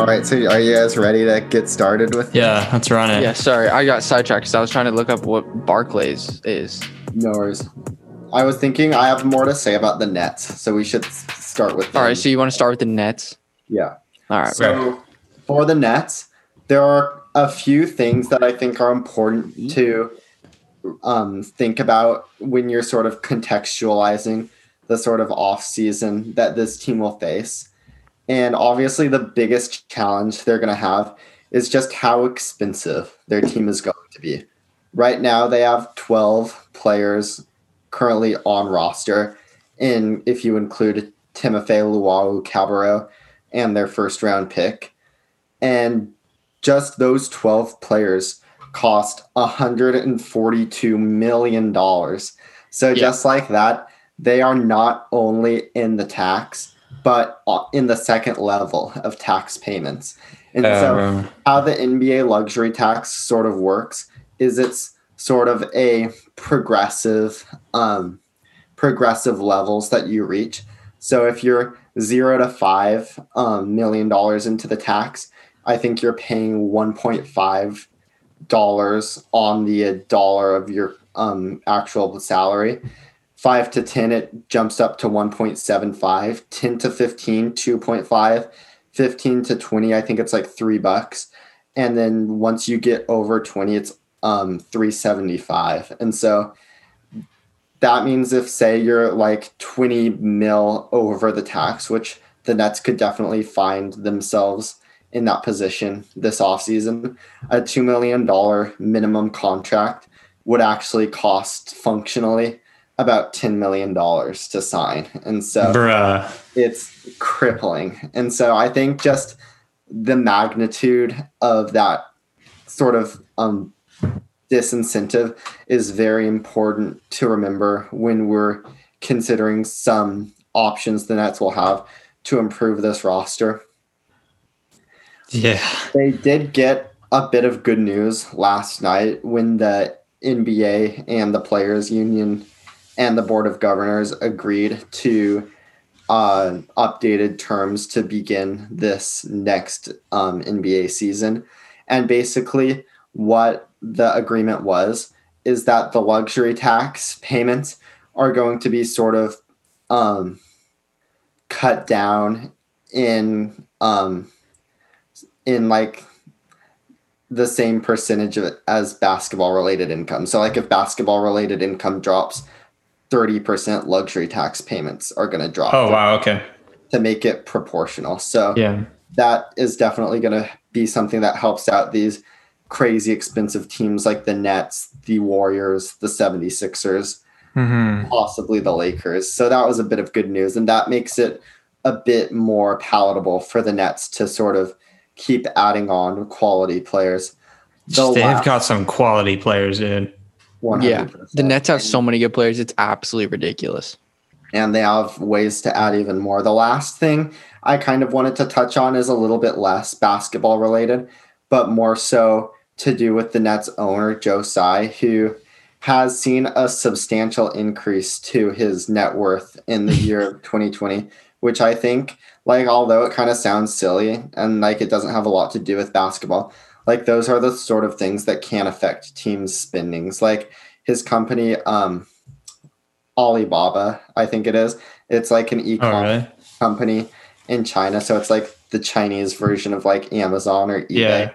All right, so are you guys ready to get started with? Yeah, let's run it. Yeah, sorry, I got sidetracked because I was trying to look up what Barclays is. No worries. I was thinking I have more to say about the Nets, so we should start with. All them. right, so you want to start with the Nets? yeah. All right. So for the Nets, there are a few things that I think are important to um, think about when you're sort of contextualizing the sort of off season that this team will face. And obviously, the biggest challenge they're going to have is just how expensive their team is going to be. Right now, they have 12 players currently on roster, and if you include Timofey Luau Cabarro and their first round pick. And just those 12 players cost $142 million. So, Yeah. just like that, they are not only in the tax, but uh, in the second level of tax payments. And so, Um, how the NBA luxury tax sort of works is it's sort of a progressive um progressive levels that you reach. So if you're 0 to 5 um, million dollars into the tax, I think you're paying 1.5 dollars on the dollar of your um, actual salary. 5 to 10 it jumps up to 1.75, 10 to 15 2.5 15 to 20 i think it's like three bucks. And then once you get over 20 it's um 375 and so that means if say you're like 20 mil over the tax which the nets could definitely find themselves in that position this offseason a $2 million minimum contract would actually cost functionally about $10 million to sign and so bruh. it's crippling. And so I think just the magnitude of that sort of um, disincentive is very important to remember when we're considering some options the Nets will have to improve this roster. Yeah. They did get a bit of good news last night when the NBA and the Players Union and the Board of Governors agreed to uh, updated terms to begin this next um, NBA season. And basically, what the agreement was is that the luxury tax payments are going to be sort of um, cut down in um, in like the same percentage as basketball related income. So like if basketball related income drops, 30% luxury tax payments are going to drop Oh wow. Okay. to make it proportional. So Yeah. that is definitely going to be something that helps out these crazy expensive teams like the Nets, the Warriors, the 76ers, hmm possibly the Lakers. So that was a bit of good news and that makes it a bit more palatable for the Nets to sort of keep adding on quality players. The They've last got some quality players, dude. 100%. Yeah, the Nets have so many good players. It's absolutely ridiculous. and they have ways to add even more. The last thing I kind of wanted to touch on is a little bit less basketball related, but more so to do with the Nets owner, Joe Tsai, who has seen a substantial increase to his net worth in the year 2020, which I think, like, although it kind of sounds silly and like it doesn't have a lot to do with basketball, like those are the sort of things that can affect teams' spendings. Like his company, um, Alibaba, I think it is. It's like an Oh e-commerce really? company in China. So it's like the Chinese version of like Amazon or eBay. Yeah.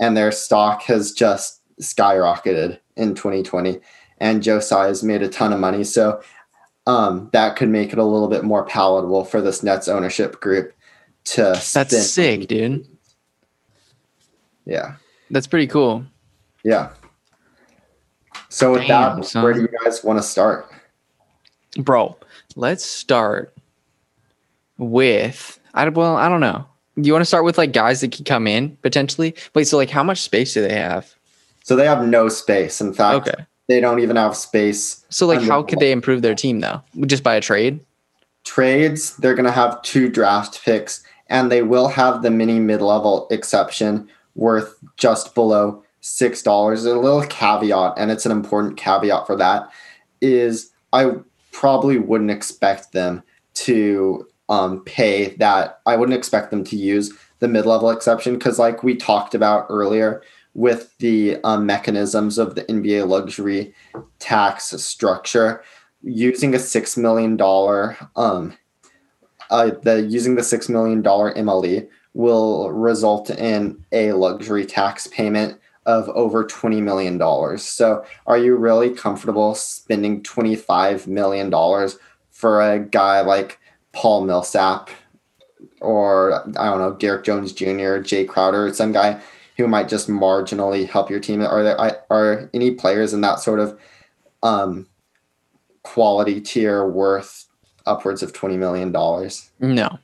And their stock has just skyrocketed in 2020. And Joe Tsai has made a ton of money. So um, that could make it a little bit more palatable for this Nets ownership group to That's spend. sick, dude. Yeah. That's pretty cool. Yeah. So with Damn, that, son. where do you guys want to start? Bro, let's start with I well, I don't know. You want to start with like guys that could come in potentially? Wait, so like how much space do they have? So they have no space. In fact, Okay. they don't even have space. So like how could they improve their team though? Just by a trade? trades, they're going to have two draft picks, and they will have the mini mid level exception worth just below six dollars. A little caveat, and it's an important caveat for that, is I probably wouldn't expect them to um, pay that. I wouldn't expect them to use the mid-level exception because like we talked about earlier with the um, mechanisms of the nba luxury tax structure using a six million dollar um uh, the using the six million dollar mle will result in a luxury tax payment of over $20 million. So, are you really comfortable spending $25 million for a guy like Paul Millsap or I don't know, Derrick Jones Jr., Jae Crowder, some guy who might just marginally help your team? Are there are any players in that sort of um, quality tier worth upwards of $20 million? No.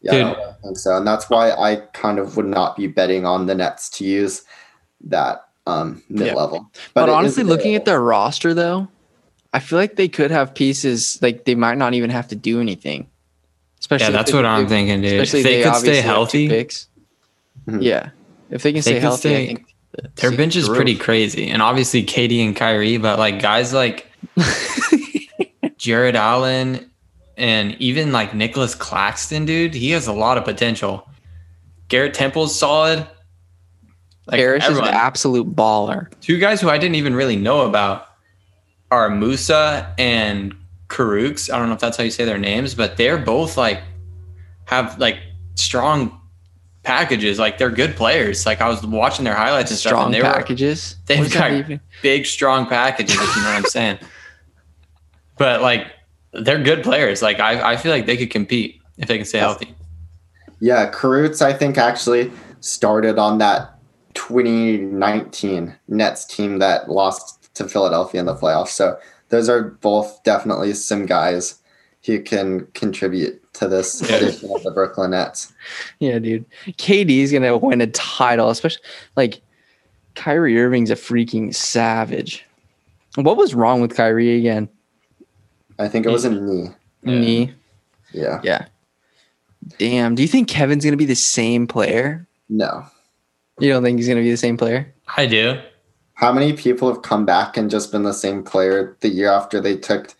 Yeah, Dude. I think so. And that's why I kind of would not be betting on the Nets to use that um, mid level. Yeah. But, but honestly, looking at their roster though, I feel like they could have pieces like they might not even have to do anything. Especially yeah, that's what I'm thinking, dude. Especially if they, they could stay healthy. Picks. Mm-hmm. Yeah, if they can stay healthy, stay, I think their bench is pretty crazy. And obviously, KD and Kyrie, but like guys like Jarrett Allen and even like Nicholas Claxton, dude, he has a lot of potential. Garrett Temple's solid. Like Parrish everyone. is an absolute baller. Two guys who I didn't even really know about are Musa and Kurucs. I don't know if that's how you say their names, but they're both like have like strong packages. Like they're good players. Like I was watching their highlights and strong stuff. And they packages. Were, they've got big, strong packages. If you know what I'm saying. But like they're good players. Like I, I feel like they could compete if they can stay healthy. Yeah, Kurucs, I think actually started on that 2019 Nets team that lost to Philadelphia in the playoffs. So those are both definitely some guys who can contribute to this edition of the Brooklyn Nets. Yeah, dude. KD is gonna win a title, especially like Kyrie Irving's a freaking savage. What was wrong with Kyrie again? I think it was a knee. Knee. Yeah. Yeah. Damn. Do you think Kevin's gonna be the same player? No. You don't think he's going to be the same player? I do. How many people have come back and just been the same player the year after they took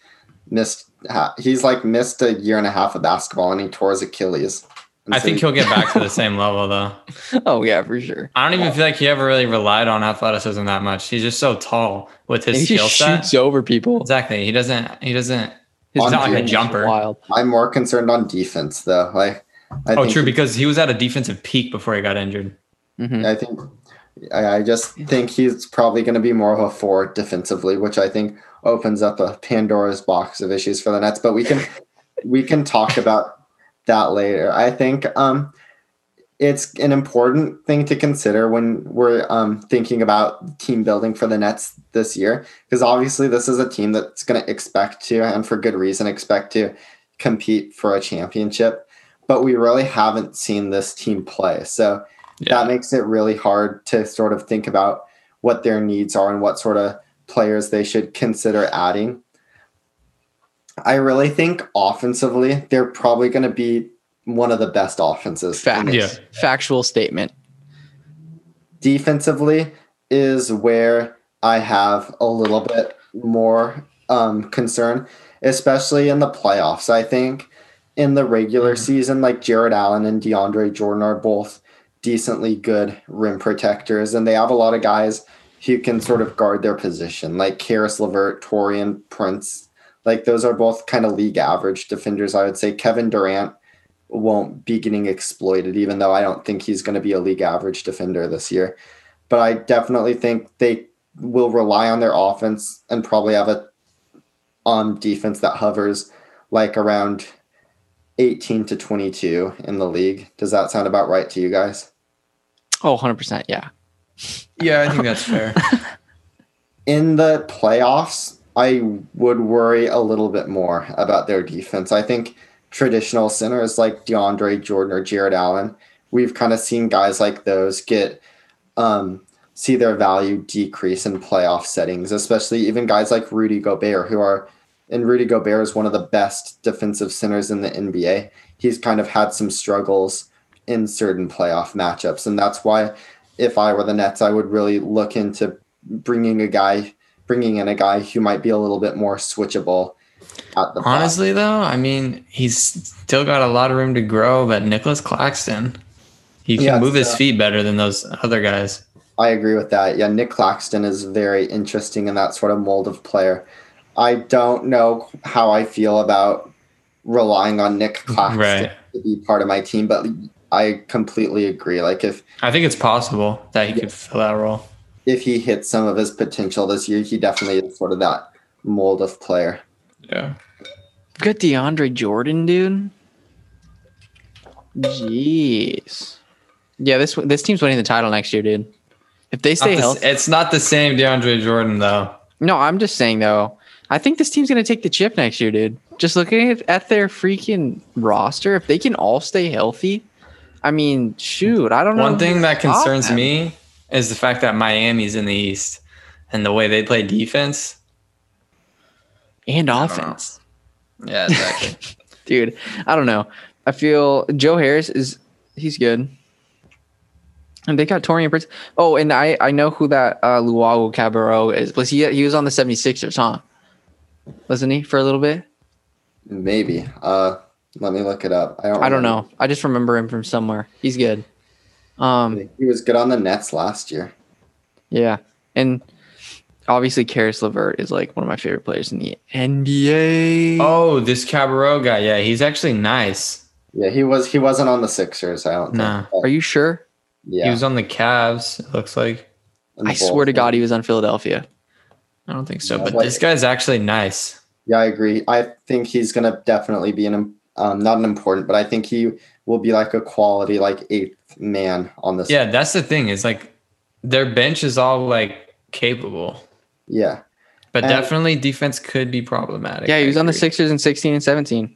missed? He's like missed a year and a half of basketball and he tore his Achilles. And I so think he, he'll get back to the same level though. Oh yeah, for sure. I don't even feel like he ever really relied on athleticism that much. He's just so tall with his skill set. Shoots over people. Exactly. He doesn't. He doesn't. He's not like a jumper. Wild. I'm more concerned on defense though. Like. I oh, true. He, because he was at a defensive peak before he got injured. Mm-hmm. I think I just think he's probably going to be more of a four defensively, which I think opens up a Pandora's box of issues for the Nets. But we can we can talk about that later. I think um, it's an important thing to consider when we're um, thinking about team building for the Nets this year, because obviously this is a team that's going to expect to, and for good reason, expect to compete for a championship. But we really haven't seen this team play, so yeah. that makes it really hard to sort of think about what their needs are and what sort of players they should consider adding. I really think offensively, they're probably going to be one of the best offenses. Fact. Yeah. Factual statement. Defensively is where I have a little bit more um, concern, especially in the playoffs. I think in the regular mm-hmm. season, like Jarrett Allen and DeAndre Jordan are both decently good rim protectors, and they have a lot of guys who can sort of guard their position, like Caris LeVert, Taurean Prince. Like those are both kind of league average defenders, I would say. Kevin Durant won't be getting exploited, even though I don't think he's going to be a league average defender this year. But I definitely think they will rely on their offense and probably have a on um, defense that hovers like around 18 to 22 in the league. Does that sound about right to you guys? Oh, 100%. Yeah. Yeah, I think that's fair. in the playoffs, I would worry a little bit more about their defense. I think traditional centers like DeAndre Jordan or Jarrett Allen, we've kind of seen guys like those get um, see their value decrease in playoff settings, especially even guys like Rudy Gobert, who are and Rudy Gobert is one of the best defensive centers in the NBA. He's kind of had some struggles in certain playoff matchups, and that's why if I were the Nets, I would really look into bringing a guy, bringing in a guy who might be a little bit more switchable. Honestly, though, I mean, he's still got a lot of room to grow. But Nicholas Claxton, He can Yeah, move his feet better than those other guys. I agree with that. Yeah, Nick Claxton is very interesting in that sort of mold of player. I don't know how I feel about relying on Nick Claxton Right. to be part of my team, but I completely agree. Like if I think it's possible that he Yeah. could fill that role. If he hits some of his potential this year, he definitely is sort of that mold of player. Yeah. We've got DeAndre Jordan, dude. Jeez. Yeah, this this team's winning the title next year, dude. If they stay Not the- healthy, it's not the same DeAndre Jordan though. no, I'm just saying though. I think this team's gonna take the chip next year, dude. Just looking at, at their freaking roster, if they can all stay healthy, I mean, shoot, I don't know. One thing that top concerns them. me is the fact that Miami's in the East and the way they play defense. and offense, Yeah, exactly. dude. I don't know. I feel Joe Harris is he's good. And they got Taurean Prince. Oh, and I I know who that uh Luwawu-Cabarrot is. Was he he was on the 76ers, huh? Wasn't he for a little bit? Maybe. Uh, let me look it up. I don't. I don't remember. know. I just remember him from somewhere. He's good. Um He was good on the Nets last year. yeah. And obviously Caris LeVert is like one of my favorite players in the NBA. oh, this Cabarrot guy. Yeah, he's actually nice. Yeah, he was. He wasn't on the Sixers. I don't. Nah. think. Are you sure? yeah. He was on the Cavs, it looks like. and the I swear to God he was on Philadelphia. I don't think so, Yeah, but like- this guy's actually nice. Yeah, I agree. I think he's gonna definitely be an um, not an important, but I think he will be like a quality like eighth man on this. Yeah, that's the thing. Is like their bench is all like capable, Yeah. but And- definitely defense could be problematic. Yeah, he was on the. Sixers in 16 and 17.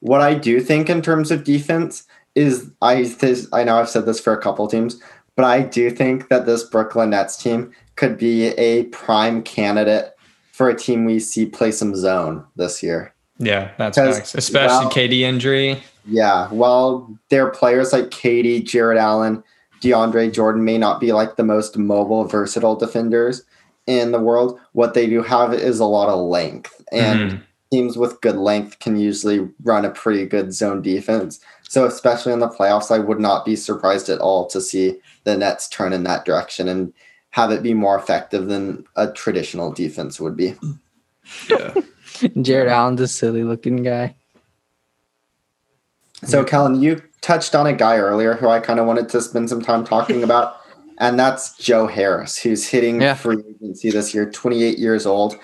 What I do think in terms of defense is I this, I know I've said this for a couple teams, but I do think that this Brooklyn Nets team could be a prime candidate for a team we see play some zone this year. Yeah, that's facts. Especially well- KD injury. Yeah, while their players like KD, Jarrett Allen, DeAndre Jordan may not be like the most mobile, versatile defenders in the world, what they do have is a lot of length. And Mhm. teams with good length can usually run a pretty good zone defense. So, especially in the playoffs, I would not be surprised at all to see the Nets turn in that direction and have it be more effective than a traditional defense would be. yeah. Jarrett Allen's a silly looking guy. So, Kellen, you touched on a guy earlier who I kind of wanted to spend some time talking about, and that's Joe Harris, who's hitting Yeah. free agency this year, 28 years old.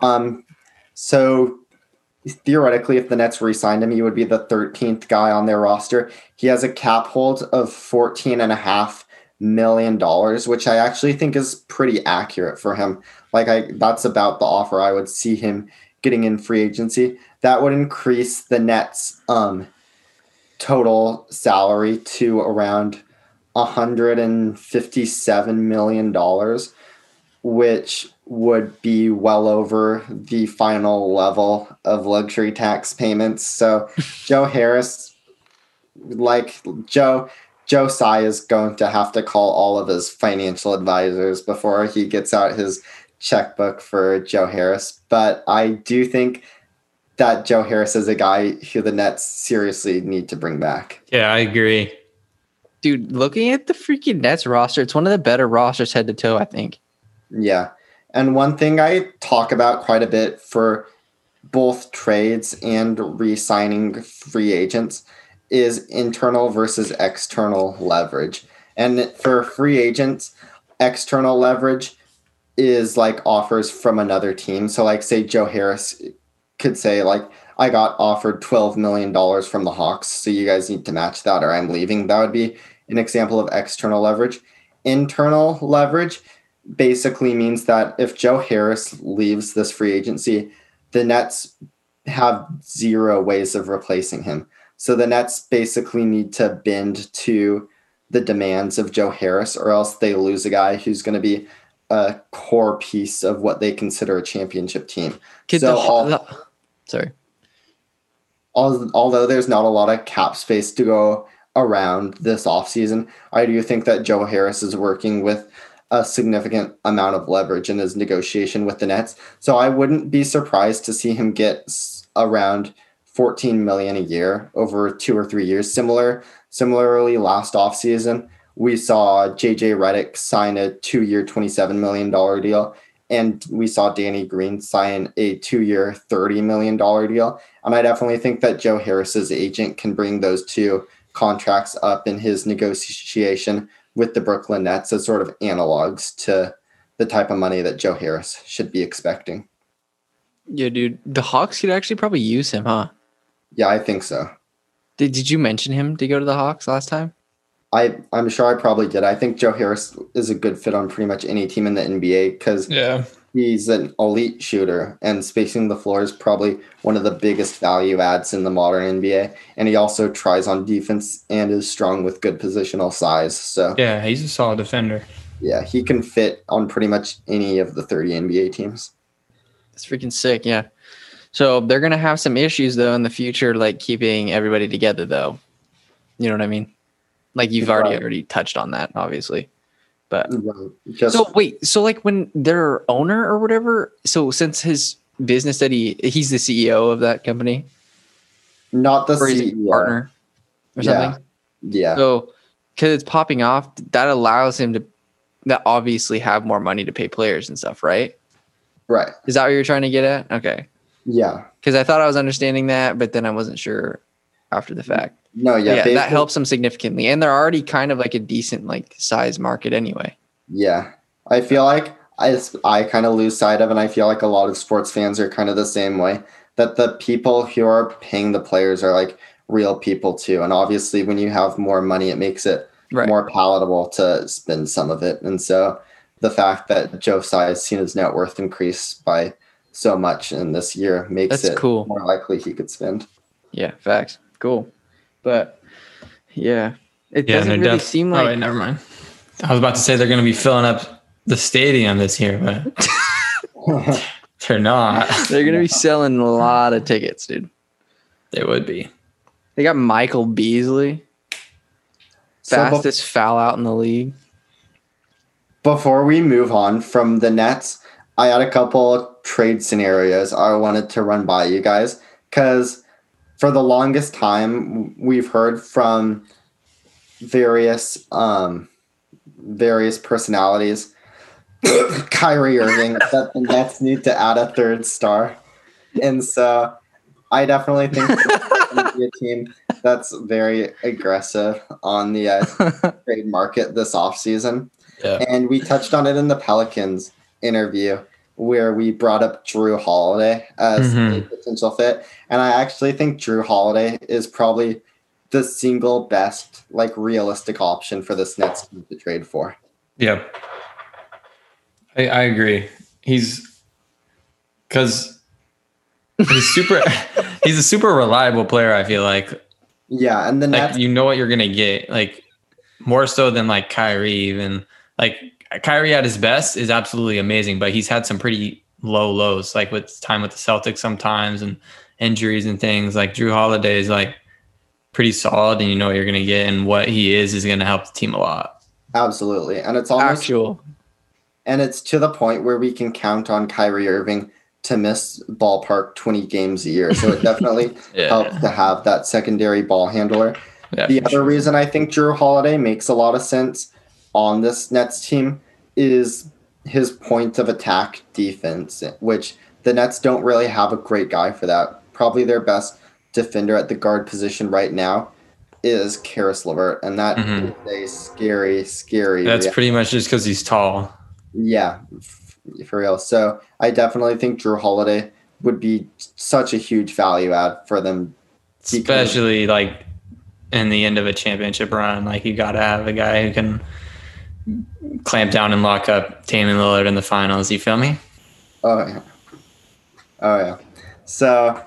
Um, so theoretically, if the Nets re-signed him, he would be the 13th guy on their roster. He has a cap hold of 14 and a half million dollars, which I actually think is pretty accurate for him. Like I that's about the offer I would see him getting in free agency. That would increase the Nets um total salary to around 157 million dollars which would be well over the final level of luxury tax payments. So joe harris like joe joe Tsai is going to have to call all of his financial advisors before he gets out his checkbook for joe harris. But i do think that joe harris is a guy who the nets seriously need to bring back yeah, I agree. Dude, looking at the freaking Nets roster, it's one of the better rosters head to toe, I think. Yeah. And one thing I talk about quite a bit for both trades and re signing free agents is internal versus external leverage. And for free agents, external leverage is like offers from another team. So, like, say Joe Harris could say, like, I got offered $12 million from the Hawks, so you guys need to match that or I'm leaving. That would be an example of external leverage. Internal leverage basically means that if Joe Harris leaves this free agency, the Nets have zero ways of replacing him. So the Nets basically need to bend to the demands of Joe Harris, or else they lose a guy who's going to be a core piece of what they consider a championship team. Kid, So the, all- the- uh, sorry. Although there's not a lot of cap space to go around this offseason, I do think that Joe Harris is working with a significant amount of leverage in his negotiation with the Nets. So I wouldn't be surprised to see him get around 14 million a year over two or three years. Similar, similarly, last offseason, we saw JJ Redick sign a two-year, $27 million deal. And we saw Danny Green sign a two-year, $30 million deal. And I definitely think that Joe Harris's agent can bring those two contracts up in his negotiation with the Brooklyn Nets as sort of analogs to the type of money that Joe Harris should be expecting. Yeah, dude. The Hawks could actually probably use him, huh? Yeah, I think so. Did Did you mention him to go to the Hawks last time? I I'm sure I probably did. I think Joe Harris is a good fit on pretty much any team in the NBA because Yeah. he's an elite shooter and spacing the floor is probably one of the biggest value adds in the modern NBA. And he also tries on defense and is strong with good positional size. So Yeah, he's a solid defender. yeah, he can fit on pretty much any of the 30 NBA teams. It's freaking sick. Yeah. So they're gonna have some issues though in the future, like keeping everybody together. Though, you know what I mean? Like you've already Right. already touched on that, obviously. But Right. Just so wait, so like when their owner or whatever, so since his business that he he's the CEO of that company not the CEO. partner or Yeah. something. Yeah. So because it's popping off, that allows him to that obviously have more money to pay players and stuff, right? Right. Is that what you're trying to get at? Okay. Yeah. Because I thought I was understanding that, but then I wasn't sure after the mm-hmm. fact. No, yeah. Yeah, that helps them significantly. And they're already kind of like a decent like size market anyway. Yeah. I feel like I, I kind of lose sight of, and I feel like a lot of sports fans are kind of the same way that the people who are paying the players are like real people too. And obviously, when you have more money, it makes it Right. more palatable to spend some of it. And so the fact that Joe has seen his net worth increase by so much in this year makes That's it cool. more likely he could spend. Yeah, facts. Cool. But yeah. It Yeah, doesn't really def- seem oh, like wait, never mind. I was about to say they're going to be filling up the stadium this year, but they're not. they're gonna be selling a lot of tickets, dude. They would be. They got Michael Beasley, So bef- fastest foul out in the league. Before we move on from the Nets, I had a couple trade scenarios I wanted to run by you guys because for the longest time we've heard from various um, various personalities, Kyrie Irving, that the Nets need to add a third star, and so I definitely think it's going to be a team that's very aggressive on the uh, trade market this offseason. Yeah. And we touched on it in the Pelicans interview where we brought up Jrue Holiday as a Mhm. potential fit. And I actually think Jrue Holiday is probably the single best, like realistic option for this Nets team to trade for. Yeah. I, I agree. He's because he's super he's a super reliable player, I feel like. Yeah, and the Like you know what you're gonna get. Like more so than like Kyrie even. Like Kyrie at his best is absolutely amazing, but he's had some pretty low lows, like with time with the Celtics sometimes and injuries and things. Like Jrue Holiday is like pretty solid and you know what you're gonna get and what he is is gonna help the team a lot. absolutely. And it's almost Actual. and it's to the point where we can count on Kyrie Irving to miss ballpark 20 games a year. So it definitely Yeah. helps to have that secondary ball handler. Yeah, The other sure. reason I think Jrue Holiday makes a lot of sense on this Nets team is his point of attack defense, which the Nets don't really have a great guy for that. Probably their best defender at the guard position right now is Caris LeVert, and that is Mhm. a scary, scary. That's pretty much just because he's tall. yeah, f- for real. So I definitely think Jrue Holiday would be such a huge value add for them. Especially like in the end of a championship run. Like you gotta have a guy who can clamp down and lock up Damian Lillard in the finals. You feel me? Oh yeah. Oh yeah. So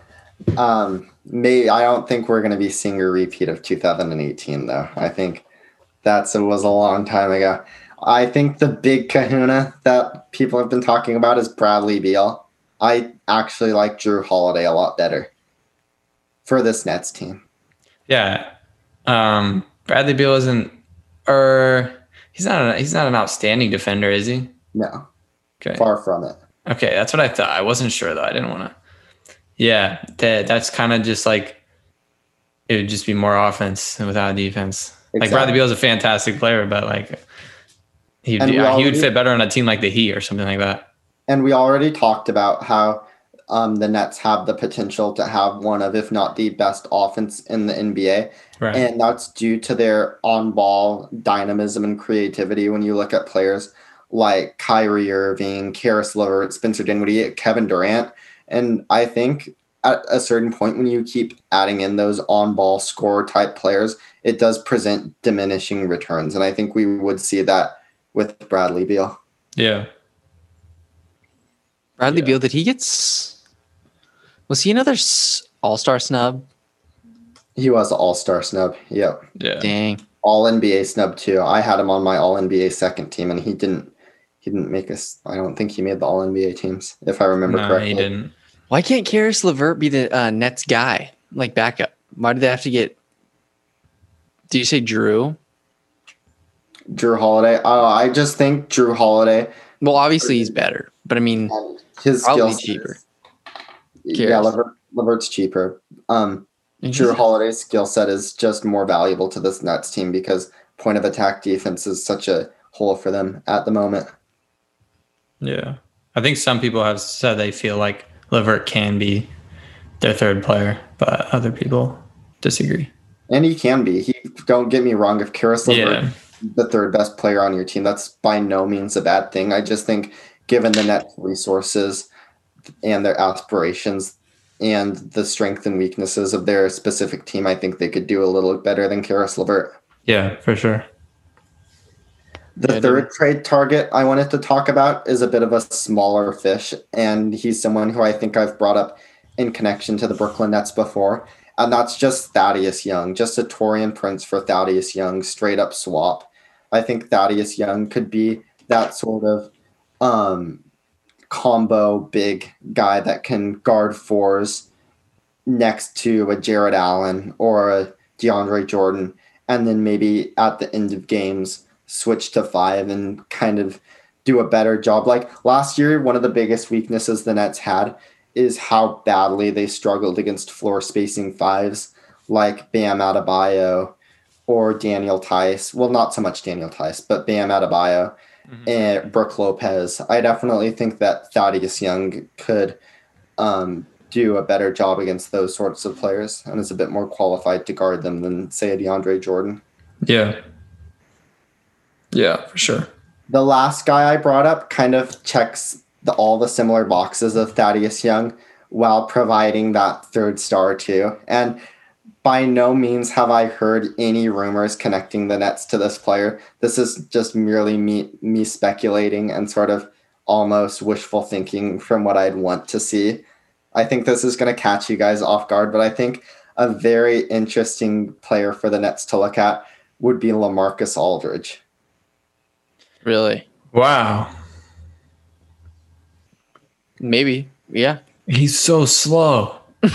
um may I don't think we're gonna be seeing a repeat of 2018 though. I think that's it was a long time ago. I think the big kahuna that people have been talking about is Bradley Beal. I actually like Jrue Holiday a lot better for this Nets team. Yeah. Um, Bradley Beal isn't, or he's not. A, he's not an outstanding defender, is he? No, Okay. far from it. Okay, that's what I thought. I wasn't sure though. I didn't want to Yeah, that that's kind of just like it would just be more offense without defense. Like Bradley Bradley is a fantastic player, but like he'd yeah, he would fit better on a team like the Heat or something like that. And we already talked about how um, the Nets have the potential to have one of, if not the best offense in the NBA. Right. And that's due to their on ball dynamism and creativity. When you look at players like Kyrie Irving, Caris Levert, Spencer Dinwiddie, Kevin Durant. And I think at a certain point, when you keep adding in those on ball scorer type players, it does present diminishing returns. And I think we would see that with Bradley Beal. yeah. Bradley Yeah. Beal, did he get? S- Was he another All Star snub? He was an all star snub. Yep. Yeah. Dang. All NBA snub too. I had him on my all NBA second team and he didn't he didn't make us I don't think he made the all NBA teams, if I remember No, correctly. he didn't. Why can't Caris Levert be the uh, Nets guy, like backup? Why do they have to get? Do you say Jrue? Jrue Holiday. Oh, I just think Jrue Holiday Well, obviously he's better, but I mean, and his Probably skills cheaper. Yeah, Caris. Levert, Levert's cheaper. Um he's- Jrue Holiday's skill set is just more valuable to this Nets team because point of attack defense is such a hole for them at the moment. Yeah. I think some people have said they feel like Levert can be their third player, but other people disagree. And he can be. He don't get me wrong, if Caris Levert Yeah. the third best player on your team. That's by no means a bad thing. I just think, given the net resources and their aspirations and the strength and weaknesses of their specific team, I think they could do a little better than Caris Levert. Yeah, for sure. The Yeah, third trade target I wanted to talk about is a bit of a smaller fish, and he's someone who I think I've brought up in connection to the Brooklyn Nets before, and that's just Thaddeus Young, just a Taurean Prince for Thaddeus Young, straight up swap. I think Thaddeus Young could be that sort of um, combo big guy that can guard fours next to a Jarrett Allen or a DeAndre Jordan, and then maybe at the end of games switch to five and kind of do a better job. Like last year, one of the biggest weaknesses the Nets had is how badly they struggled against floor spacing fives like Bam Adebayo or Daniel Theis. Well, not so much Daniel Theis, but Bam Adebayo and Brook Lopez. I definitely think that Thaddeus Young could um, do a better job against those sorts of players and is a bit more qualified to guard them than, say, a DeAndre Jordan. Yeah. Yeah, for sure. The last guy I brought up kind of checks the, all the similar boxes of Thaddeus Young while providing that third star too. And by no means have I heard any rumors connecting the Nets to this player. This is just merely me me speculating and sort of almost wishful thinking from what I'd want to see. I think this is going to catch you guys off guard, but I think a very interesting player for the Nets to look at would be LaMarcus Aldridge. really, Wow. maybe, yeah. He's so slow.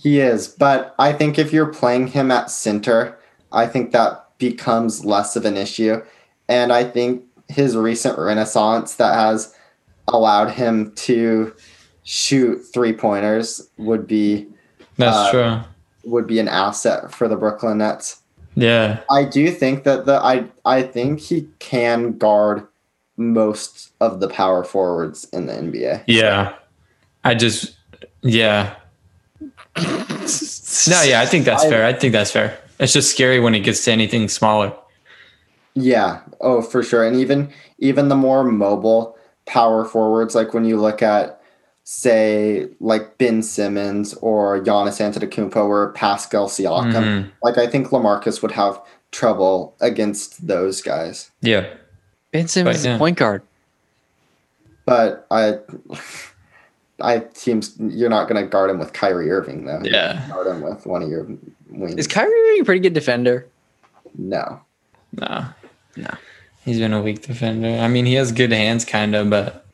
He is, but I think if you're playing him at center, I think that becomes less of an issue. And I think his recent renaissance that has allowed him to shoot three pointers would be That's Uh, true. would be an asset for the Brooklyn Nets. Yeah. I do think that the I I think he can guard most of the power forwards in the NBA. Yeah. I just yeah. No, yeah, I think that's I- fair. I think that's fair. It's just scary when it gets to anything smaller. Yeah, oh for sure. And even even the more mobile power forwards, like when you look at say like Ben Simmons or Giannis Antetokounmpo or Pascal Siakam, Mhm. like I think Lamarcus would have trouble against those guys. Yeah. Ben Simmons is yeah. a point guard. But I I teams you're not gonna guard him with Kyrie Irving though. You're Yeah. guard him with one of your wings. Is Kyrie Irving a pretty good defender? no. No. No. He's been a weak defender. I mean, he has good hands, kind of, but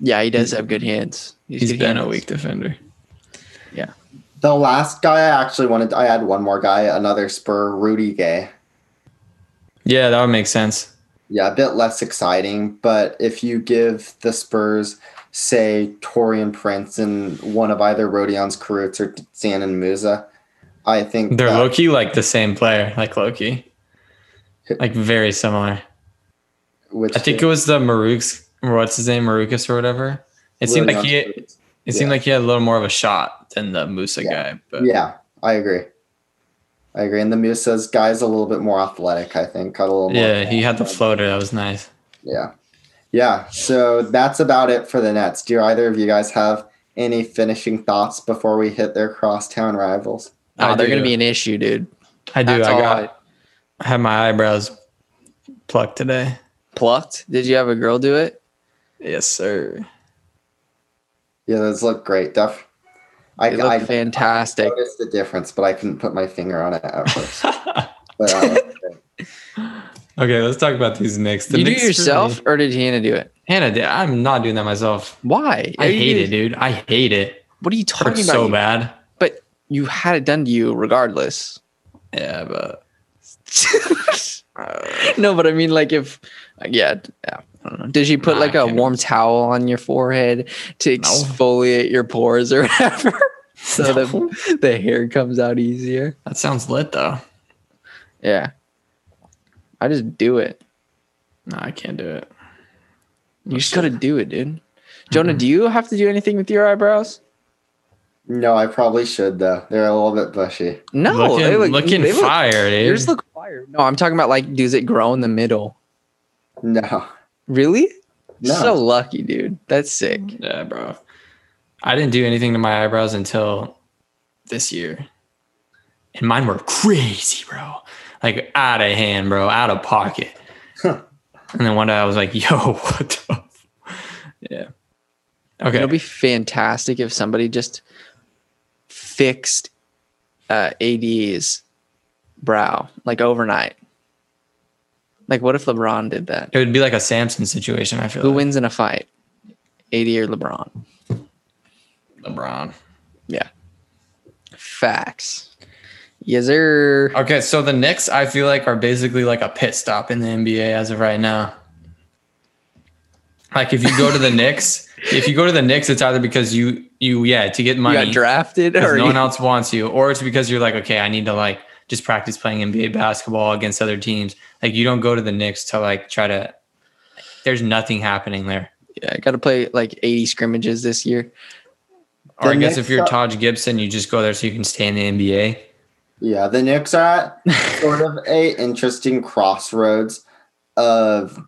Yeah, he does have good hands. he's good been a weak defender. Yeah. The last guy I actually wanted I had one more guy, another Spur, Rudy Gay. Yeah, that would make sense. Yeah, a bit less exciting, but if you give the Spurs say Taurean Prince and one of either Rodions Kurucs or Dzanan Musa. I think They're low like the same player, like Loki, like very similar. which I think it was the Maruks, what's his name, Marukas or whatever. It seemed like he, Rodion's it seemed Yeah. like he had a little more of a shot than the Musa Yeah. guy. But Yeah, I agree. I agree. And the Musa's guy's a little bit more athletic, I think. Got a little more yeah, he had the floater. That was nice. Yeah. Yeah. So that's about it for the Nets. Do either of you guys have any finishing thoughts before we hit their crosstown rivals? Oh, I they're gonna be an issue, dude. I do. That's I all got. I had my eyebrows plucked today. Plucked? Did you have a girl do it? Yes, sir. Yeah, those look great. Def- I, They look I fantastic. noticed the difference, but I couldn't put my finger on it at first. but uh, okay, let's talk about these Knicks. The you do yourself, or did Hannah do it? Hannah did. I'm not doing that myself. Why? I hate it, dude. I hate it. What are you talking Hurts about? so You- bad. But you had it done to you regardless. Yeah, but no, but I mean, like, if yeah, yeah, I don't know. Did she put Nah, like a warm towel on your forehead to exfoliate your pores or whatever, so No. the the hair comes out easier? that sounds lit though. Yeah, I just do it. No, I can't do it. You just gotta do it, dude. Mm-hmm. Jonah, do you have to do anything with your eyebrows? no, I probably should though. They're a little bit bushy. No, looking, they look, looking they look- fire, dude. Yours look fire. No, I'm talking about like, does it grow in the middle? No. Really? No. So lucky, dude. That's sick. Yeah, bro. I didn't do anything to my eyebrows until this year. And mine were crazy, bro. Like out of hand, bro, out of pocket. Huh. and then one day I was like, yo, what the f-? Yeah. Okay. It'll be fantastic if somebody just fixed uh, AD's brow like overnight. Like, what if LeBron did that? it would be like a Samson situation, I feel Who like. wins in a fight? AD or LeBron? LeBron. Yeah. Facts. Yes, sir. Okay, so the Knicks, I feel like, are basically like a pit stop in the NBA as of right now. Like if you go to the Knicks, if you go to the Knicks, it's either because you you yeah to get You money got drafted, or no you- one else wants you, or it's because you're like okay, I need to like just practice playing NBA basketball against other teams. Like you don't go to the Knicks to like try to. There's nothing happening there. yeah, I got to play like 80 scrimmages this year. Or The I guess if you're Taj Gibson, you just go there so you can stay in the NBA. Yeah, the Knicks are at sort of a interesting crossroads of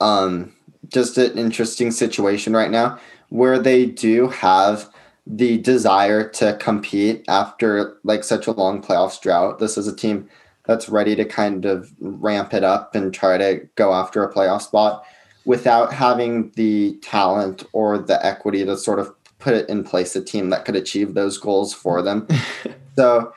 um just an interesting situation right now where they do have the desire to compete after like such a long playoffs drought. This is a team that's ready to kind of ramp it up and try to go after a playoff spot without having the talent or the equity to sort of put it in place a team that could achieve those goals for them. so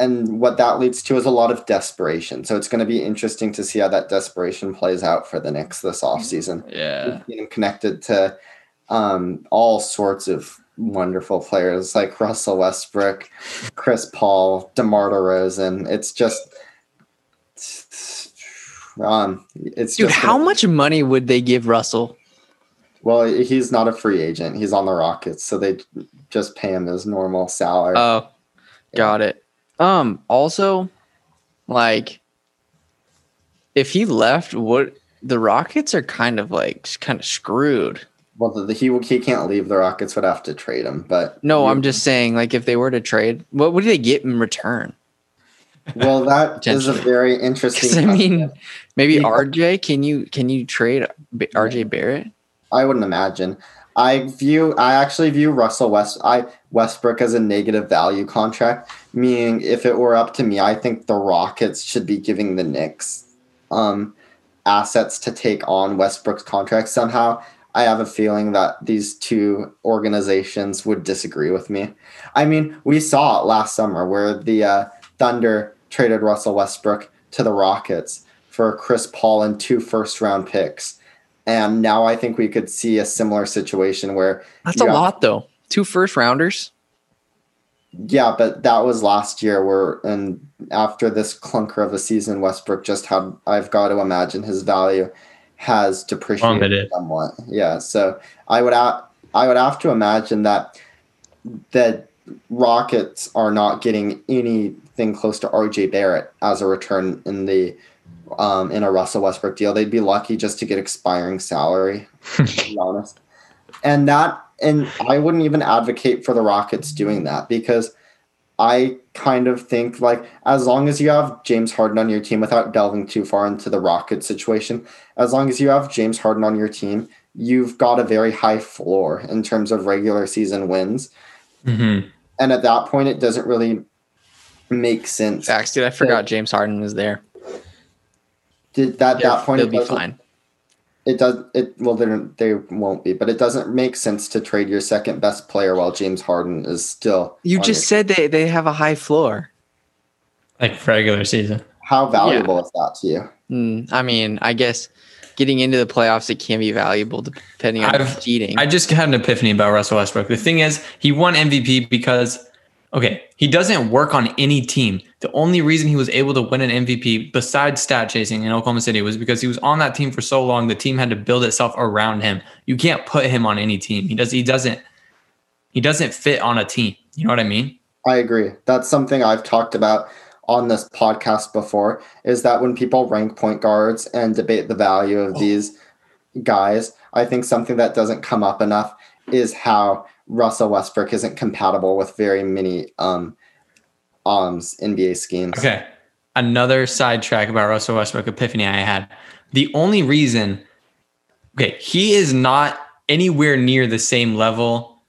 and what that leads to is a lot of desperation. So it's going to be interesting to see how that desperation plays out for the Knicks this offseason. Yeah. Being connected to um, all sorts of wonderful players like Russell Westbrook, Chris Paul, DeMar DeRozan. It's just, um, it's Dude, how gonna- much money would they give Russell? Well, he's not a free agent. He's on the Rockets, so they just pay him his normal salary. Oh, got it. Um, also, like, if he left, what the Rockets are kind of like kind of screwed. well, the, the, he he can't leave. The Rockets would have to trade him, but No, I'm just saying, like, if they were to trade, what would they get in return? Well, that is a very interesting. I mean, maybe Yeah. RJ. Can you can you trade RJ Barrett? I wouldn't imagine. I view. I actually view Russell West. I Westbrook as a negative value contract. Meaning, if it were up to me, I think the Rockets should be giving the Knicks um, assets to take on Westbrook's contract somehow. I have a feeling that these two organizations would disagree with me. I mean, we saw it last summer where the uh, Thunder traded Russell Westbrook to the Rockets for Chris Paul and two first round picks. And now I think we could see a similar situation where, That's a Yeah. lot, though. Two first rounders. yeah, but that was last year where, and after this clunker of a season, Westbrook just had, I've got to imagine his value has depreciated Plummeted. somewhat. Yeah, so I would ha- I would have to imagine that the Rockets are not getting anything close to RJ Barrett as a return in the um, in a Russell Westbrook deal. They'd be lucky just to get expiring salary, to be honest. And that and I wouldn't even advocate for the Rockets doing that because I kind of think like as long as you have James Harden on your team without delving too far into the Rocket situation, as long as you have James Harden on your team, you've got a very high floor in terms of regular season wins. hmm And at that point it doesn't really make sense. Facts, dude. I forgot James Harden was there. Did that Yeah, that point they'll it be doesn't- fine. It does it well they they won't be, but it doesn't make sense to trade your second best player while James Harden is still You just your- said they, they have a high floor. Like regular season. how valuable is that to you? Mm, I mean, I guess getting into the playoffs it can be valuable depending on I've- cheating. I just had an epiphany about Russell Westbrook. The thing is, he won MVP because, okay, he doesn't work on any team. The only reason he was able to win an MVP besides stat chasing in Oklahoma City was because he was on that team for so long. The team had to build itself around him. You can't put him on any team. He does. He doesn't. He doesn't fit on a team. You know what I mean? I agree. That's something I've talked about on this podcast before is that when people rank point guards and debate the value of oh. these guys, I think something that doesn't come up enough is how Russell Westbrook isn't compatible with very many um um NBA schemes. Okay. Another sidetrack about Russell Westbrook epiphany I had. The only reason, okay, he is not anywhere near the same level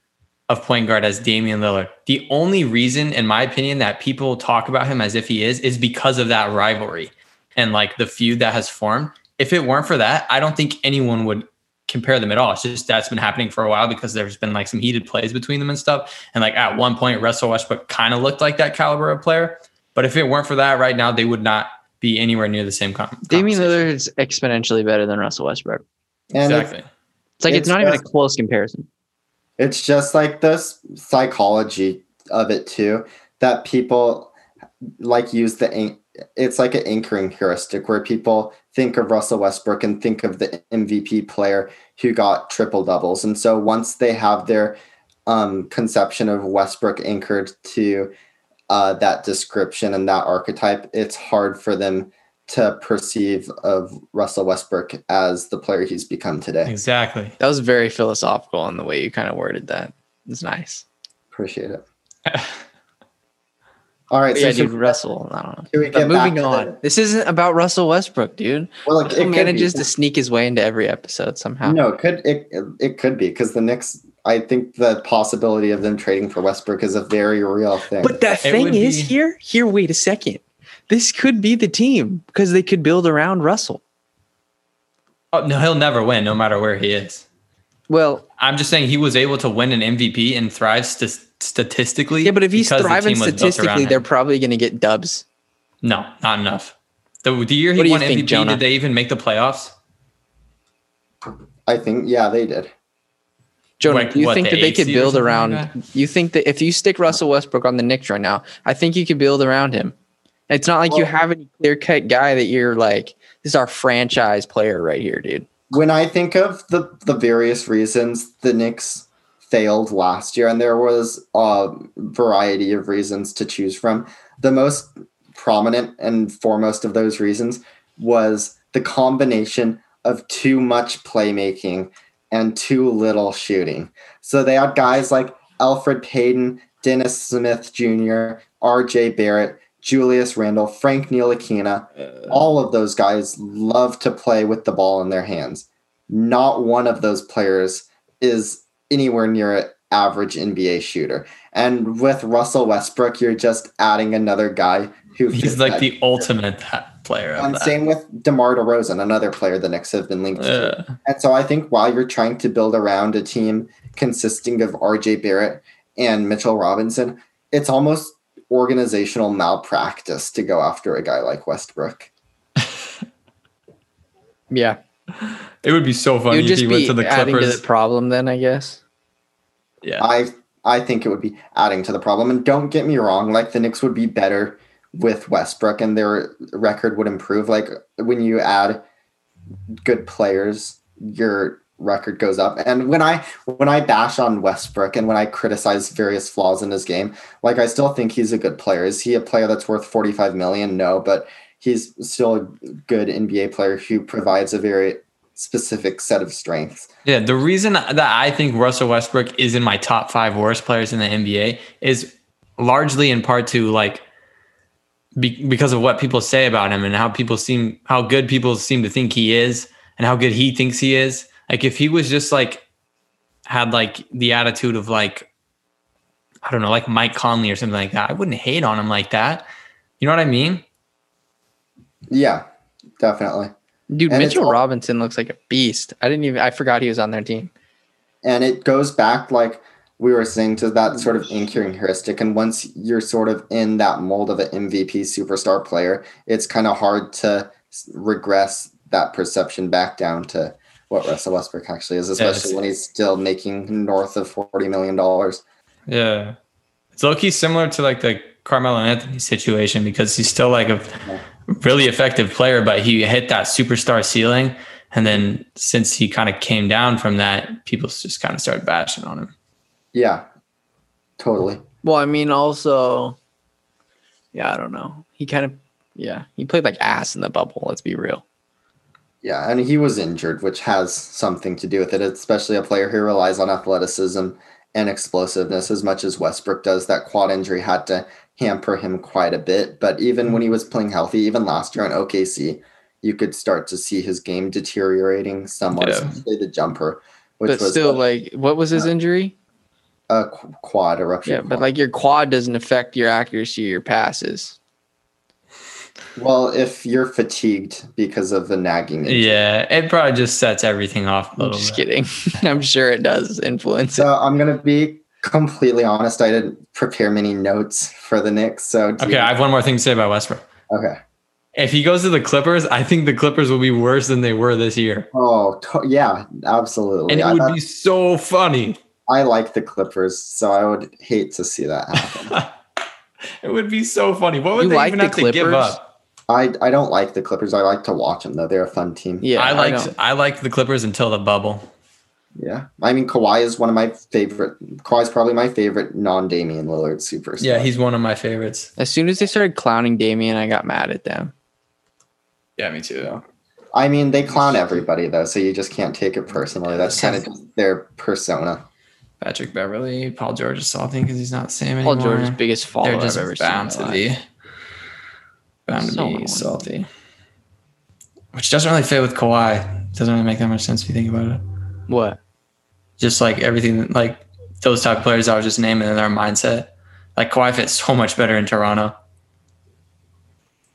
of point guard as Damian Lillard. The only reason, in my opinion, that people talk about him as if he is, is because of that rivalry and like the feud that has formed. If it weren't for that, I don't think anyone would compare them at all. It's just that's been happening for a while because there's been like some heated plays between them and stuff. And like at one point, Russell Westbrook kind of looked like that caliber of player. But if it weren't for that, right now they would not be anywhere near the same. Com- Damian conversation. Lillard is exponentially better than Russell Westbrook. And exactly. It's like it's, It's not even a close comparison. it's just like this psychology of it too that people like use the an- it's like an anchoring heuristic where people think of Russell Westbrook and think of the MVP player who got triple doubles and so once they have their um, conception of Westbrook anchored to uh, that description and that archetype it's hard for them to perceive of Russell Westbrook as the player he's become today Exactly. That was very philosophical in the way you kind of worded that. It's nice. appreciate it all right yeah, so dude, should- Russell. I don't know. should we But moving on. the- This isn't about Russell Westbrook, dude. Well, it, it manages to sneak his way into every episode somehow. No, it could it it could be because the Knicks. I think the possibility of them trading for Westbrook is a very real thing. But the It thing is be- here, here, wait a second. This could be the team because they could build around Russell. Oh no, he'll never win, no matter where he is. Well, I'm just saying he was able to win an MVP and thrive st- statistically. yeah, but if he's because the thriving team was built statistically, they're probably going to get dubs. no, not enough. The, the year he do you won think, MVP, Jonah? did they even make the playoffs? I think yeah, they did. Jonah, Like, do you what, think the that they could build around? like you think that if you stick Russell Westbrook on the Knicks right now, I think you could build around him. It's not like you have any clear cut guy that you're like, this is our franchise player right here, dude. When I think of the the various reasons the Knicks failed last year, and there was a variety of reasons to choose from. The most prominent and foremost of those reasons was the combination of too much playmaking and too little shooting. So they had guys like Elfrid Payton, Dennis Smith Jr., R.J. Barrett, Julius Randle, Frank Ntilikina. All of those guys love to play with the ball in their hands. Not one of those players is anywhere near an average NBA shooter. And with Russell Westbrook, you're just adding another guy who He's like that the ultimate that player. And that. same with DeMar DeRozan, another player the Knicks have been linked to. Uh, And so I think while you're trying to build around a team consisting of RJ Barrett and Mitchell Robinson, it's almost organizational malpractice to go after a guy like Westbrook. Yeah, it would be so funny if he went to the adding to Clippers. the problem then, I guess. yeah, I I think it would be adding to the problem. And don't get me wrong, like the Knicks would be better with Westbrook and their record would improve. Like when you add good players, your record goes up. And when I when I bash on Westbrook and when I criticize various flaws in his game, like I still think he's a good player. Is he a player that's worth 45 million? No, but he's still a good NBA player who provides a very specific set of strengths. Yeah, the reason that I think Russell Westbrook is in my top 5 worst players in the NBA is largely in part to like be, because of what people say about him and how people seem how good people seem to think he is and how good he thinks he is like if he was just like had like the attitude of like I don't know, like Mike Conley or something like that, I wouldn't hate on him like that. You know what I mean? Yeah, definitely. Dude, and Mitchell Robinson looks like a beast. I didn't even I forgot he was on their team. And it goes back like we were saying to that sort of anchoring heuristic. And once you're sort of in that mold of an MVP superstar player, it's kind of hard to regress that perception back down to what Russell Westbrook actually is, especially yeah, when he's still making north of forty million dollars. Yeah, it's low key similar to like the Carmelo Anthony situation because he's still like a really effective player, but he hit that superstar ceiling, and then since he kind of came down from that, people just kind of started bashing on him. Yeah, totally. Well, I mean, also, yeah, I don't know. He kind of, yeah, he played like ass in the bubble. Let's be real. Yeah, and he was injured, which has something to do with it, especially a player who relies on athleticism and explosiveness as much as Westbrook does. That quad injury had to hamper him quite a bit. But even when he was playing healthy, even last year in OKC, you could start to see his game deteriorating somewhat, yeah. especially the jumper. Which but was still, like, what was his uh, injury? A quad eruption. Yeah, quad. but like your quad doesn't affect your accuracy your passes. Well, if you're fatigued because of the nagging, injury. yeah, it probably just sets everything off. A I'm just bit. kidding. I'm sure it does influence. So it. I'm gonna be completely honest. I didn't prepare many notes for the Knicks. So okay, I have one more thing to say about Westbrook. Okay. If he goes to the Clippers, I think the Clippers will be worse than they were this year. Oh, to- yeah, absolutely. And it I would be so funny. I like the Clippers, so I would hate to see that happen. it would be so funny. What would you they like even the have Clippers? to give up? I, I don't like the Clippers. I like to watch them though. They're a fun team. Yeah, I liked I, I liked the Clippers until the bubble. Yeah, I mean Kawhi is one of my favorite. Kawhi is probably my favorite non-Damian Lillard superstar. Yeah, he's one of my favorites. As soon as they started clowning Damian, I got mad at them. Yeah, me too. Though. I mean, they clown everybody though, so you just can't take it personally. That's kind of their persona. Patrick Beverley, Paul George is salty because he's not the same Paul anymore. Paul George's biggest follower They're just I've ever bound seen. to be. Bound to so be salty. Which doesn't really fit with Kawhi. Doesn't really make that much sense if you think about it. What? Just like everything, like those type of players I was just naming in their mindset. Like Kawhi fits so much better in Toronto.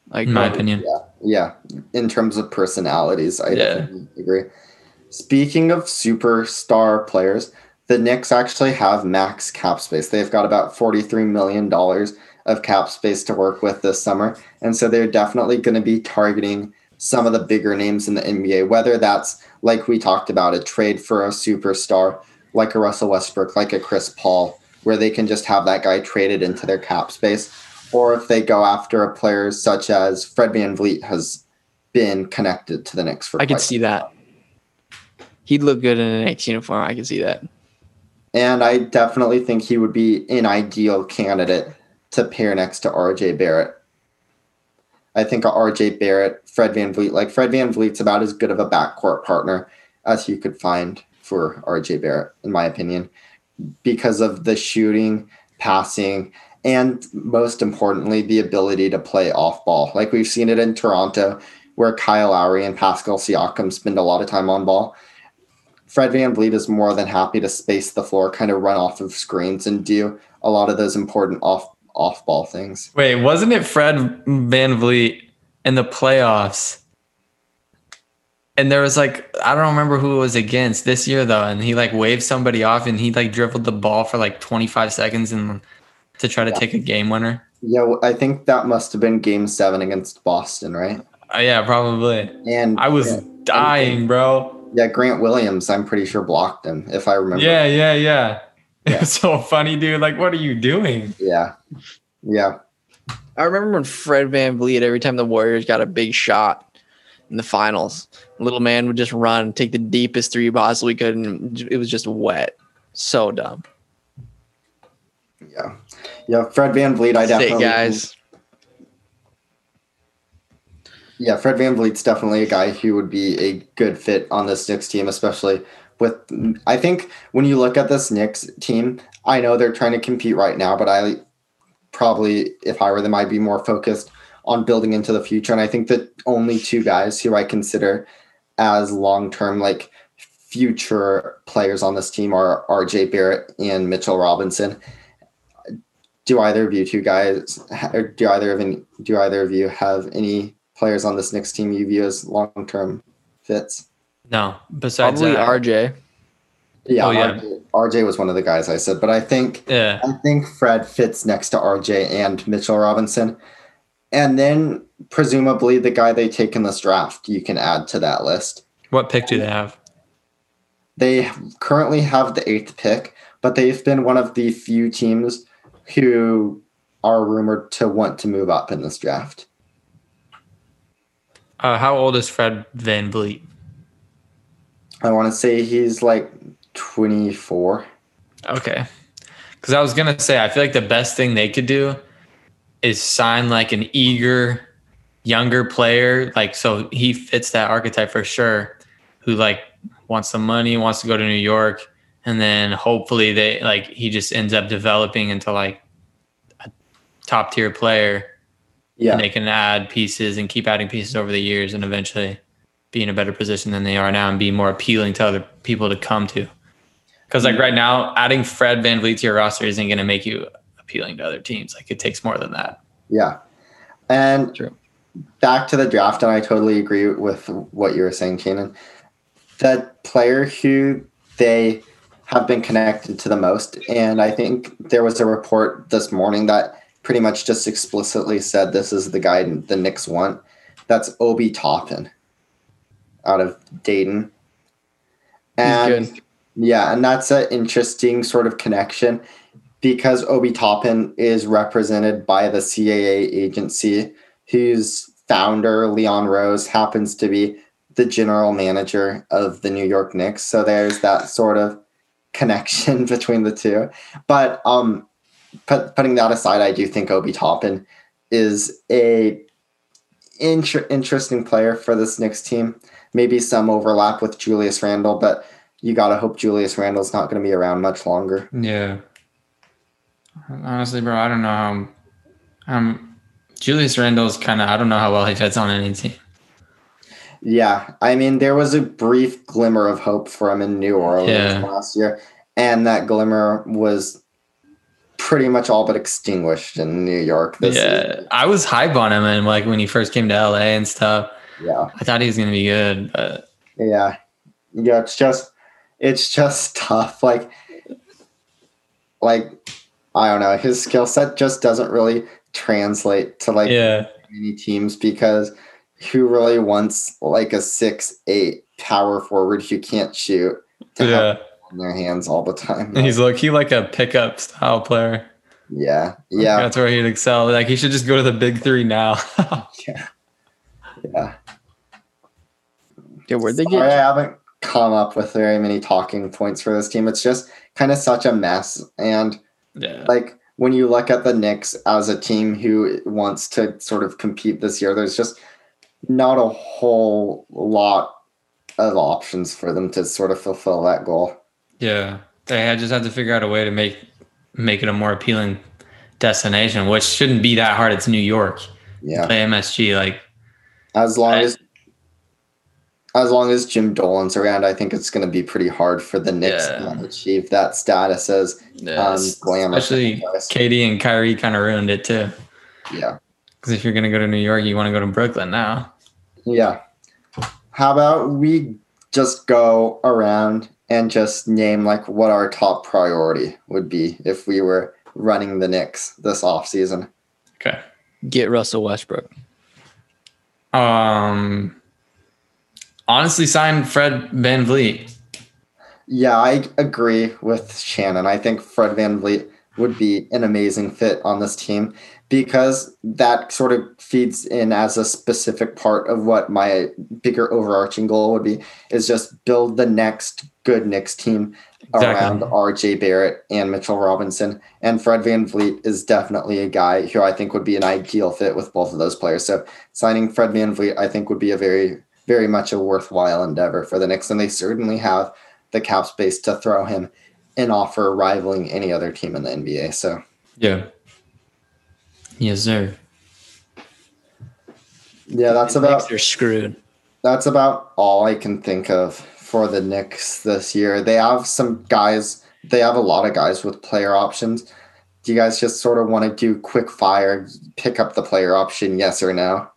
Like in my opinion. Yeah, yeah. In terms of personalities, I yeah. agree. Speaking of superstar players, the Knicks actually have max cap space. They've got about $43 million of cap space to work with this summer. And so they're definitely going to be targeting some of the bigger names in the NBA, whether that's like we talked about, a trade for a superstar like a Russell Westbrook, like a Chris Paul, where they can just have that guy traded into their cap space. Or if they go after a player such as Fred Van VanVleet has been connected to the Knicks for I could see that. He'd look good in an Knicks uniform. I can see that. And I definitely think he would be an ideal candidate to pair next to RJ Barrett. I think RJ Barrett, Fred VanVleet, like Fred VanVleet's about as good of a backcourt partner as you could find for RJ Barrett, in my opinion, because of the shooting, passing, and most importantly, the ability to play off ball. Like we've seen it in Toronto, where Kyle Lowry and Pascal Siakam spend a lot of time on ball. Fred VanVleet is more than happy to space the floor, kind of run off of screens and do a lot of those important off off ball things. Wait, wasn't it Fred VanVleet in the playoffs? And there was like I don't remember who it was against this year though, and he like waved somebody off and he like dribbled the ball for like 25 seconds and to try to yeah. take a game winner. Yeah, I think that must have been game seven against Boston, right? Uh, yeah, probably. And I was yeah, dying, bro. Yeah, Grant Williams, I'm pretty sure blocked him, if I remember. Yeah, yeah, yeah. Yeah. It's so funny, dude. Like, what are you doing? Yeah. Yeah. I remember when Fred Van VanVleet, every time the Warriors got a big shot, in the finals. Little man would just run, take the deepest three possibly could, and it was just wet. So dumb. Yeah, yeah. Fred VanVleet, I Sick, definitely guys. Yeah, Fred VanVleet's definitely a guy who would be a good fit on this Knicks team, especially with. I think when you look at this Knicks team, I know they're trying to compete right now, but I probably, if I were them, I'd be more focused on building into the future. And I think the only two guys who I consider as long term, like future players on this team are RJ Barrett and Mitchell Robinson. Do either of you two guys, or do either of any, do either of you have any players on this Knicks team you view as long term fits? No, besides Probably uh, that, RJ. Yeah, Oh, yeah. RJ, RJ was one of the guys I said, but I think yeah, I think Fred fits next to RJ and Mitchell Robinson. And then presumably the guy they take in this draft, you can add to that list. what pick do they have? They currently have the eighth pick, but they've been one of the few teams who are rumored to want to move up in this draft. Uh, how old is Fred VanVleet? I want to say he's like 24. Okay. Because I was going to say, I feel like the best thing they could do is sign like an eager, younger player. Like, so he fits that archetype for sure, who like wants some money, wants to go to New York. And then hopefully they like, he just ends up developing into like a top tier player. Yeah. And they can add pieces and keep adding pieces over the years and eventually be in a better position than they are now and be more appealing to other people to come to. Because like right now, adding Fred VanVleet to your roster isn't going to make you appealing to other teams. Like it takes more than that. Yeah. And True. back to the draft, and I totally agree with what you were saying, Kanan. The player who they have been connected to the most, and I think there was a report this morning that pretty much just explicitly said this is the guy the Knicks want. That's Obi Toppin out of Dayton. And yeah, and that's an interesting sort of connection because Obi Toppin is represented by the CAA agency, whose founder, Leon Rose, happens to be the general manager of the New York Knicks. So there's that sort of connection between the two. But um, put, putting that aside, I do think Obi Toppin is a inter- interesting player for this Knicks team. Maybe some overlap with Julius Randle, but you got to hope Julius Randle's not going to be around much longer. Yeah. Honestly, bro, I don't know how. Um, Julius Randle's kind of. I don't know how well he fits on any team. Yeah, I mean, there was a brief glimmer of hope for him in New Orleans Yeah. last year, and that glimmer was pretty much all but extinguished in New York this yeah, season. I was hype on him, and like when he first came to LA and stuff, Yeah, I thought he was gonna be good. But yeah, yeah. It's just, it's just tough. Like, like I don't know, his skill set just doesn't really translate to like yeah, many teams because who really wants like a six eight power forward who can't shoot to have yeah. In their hands all the time. He's low key like a pickup style player. yeah, yeah, that's where he'd excel. Like he should just go to the big three now. yeah. Yeah, where'd they Sorry, I haven't come up with very many talking points for this team. It's just kind of such a mess. And yeah, like when you look at the Knicks as a team who wants to sort of compete this year, there's just not a whole lot of options for them to sort of fulfill that goal. Yeah. They had just had to figure out a way to make make it a more appealing destination, which shouldn't be that hard. It's New York. Yeah. Play MSG. Like As long I- as as long as Jim Dolan's around, I think it's going to be pretty hard for the Knicks Yeah. to achieve that status as um, glamour. especially KD and Kyrie kind of ruined it too. Yeah. Because if you're gonna go to New York, you want to go to Brooklyn now. Yeah. How about we just go around and just name like what our top priority would be if we were running the Knicks this offseason? Okay. Get Russell Westbrook. Um. Honestly, sign Fred VanVleet. Yeah, I agree with Shannon. I think Fred VanVleet would be an amazing fit on this team because that sort of feeds in as a specific part of what my bigger overarching goal would be is just build the next good Knicks team Exactly. around RJ Barrett and Mitchell Robinson. And Fred VanVleet is definitely a guy who I think would be an ideal fit with both of those players. So signing Fred VanVleet, I think would be a very, very much a worthwhile endeavor for the Knicks. And they certainly have the cap space to throw him an offer rivaling any other team in the NBA. So Yeah. Yes, sir. yeah, that's The about Knicks are screwed. that's about all I can think of for the Knicks this year. They have some guys, they have a lot of guys with player options. Do you guys just sort of want to do quick fire, pick up the player option, yes or no?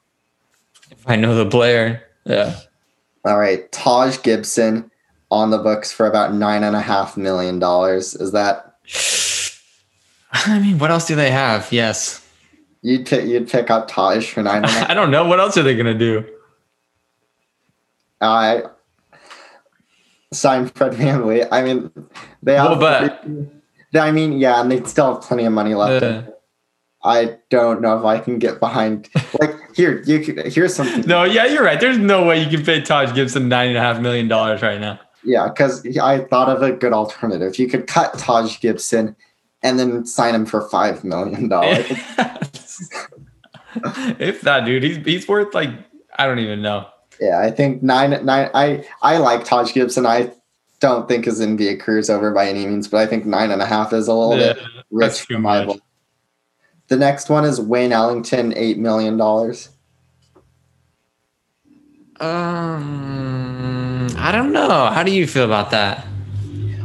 If I know the player. Yeah. All right, Taj Gibson on the books for about nine and a half million dollars. Is that I mean, what else do they have? Yes. You'd pick you'd pick up Taj for nine. I don't know. What else are they gonna do? I sign Fred VanVleet. I mean, they have. But- I mean, yeah, and they still have plenty of money left. Uh. I don't know if I can get behind. Like here, you could, here's something. no, yeah, you're right. There's no way you can pay Taj Gibson nine and a half million dollars right now. Yeah, because I thought of a good alternative. You could cut Taj Gibson and then sign him for five million dollars. if that dude, he's he's worth like I don't even know. yeah, I think nine nine. I I like Taj Gibson. I don't think his NBA career is over by any means, but I think nine and a half is a little Yeah, bit rich for my. The next one is Wayne Ellington, eight million dollars. Um, I don't know. How do you feel about that?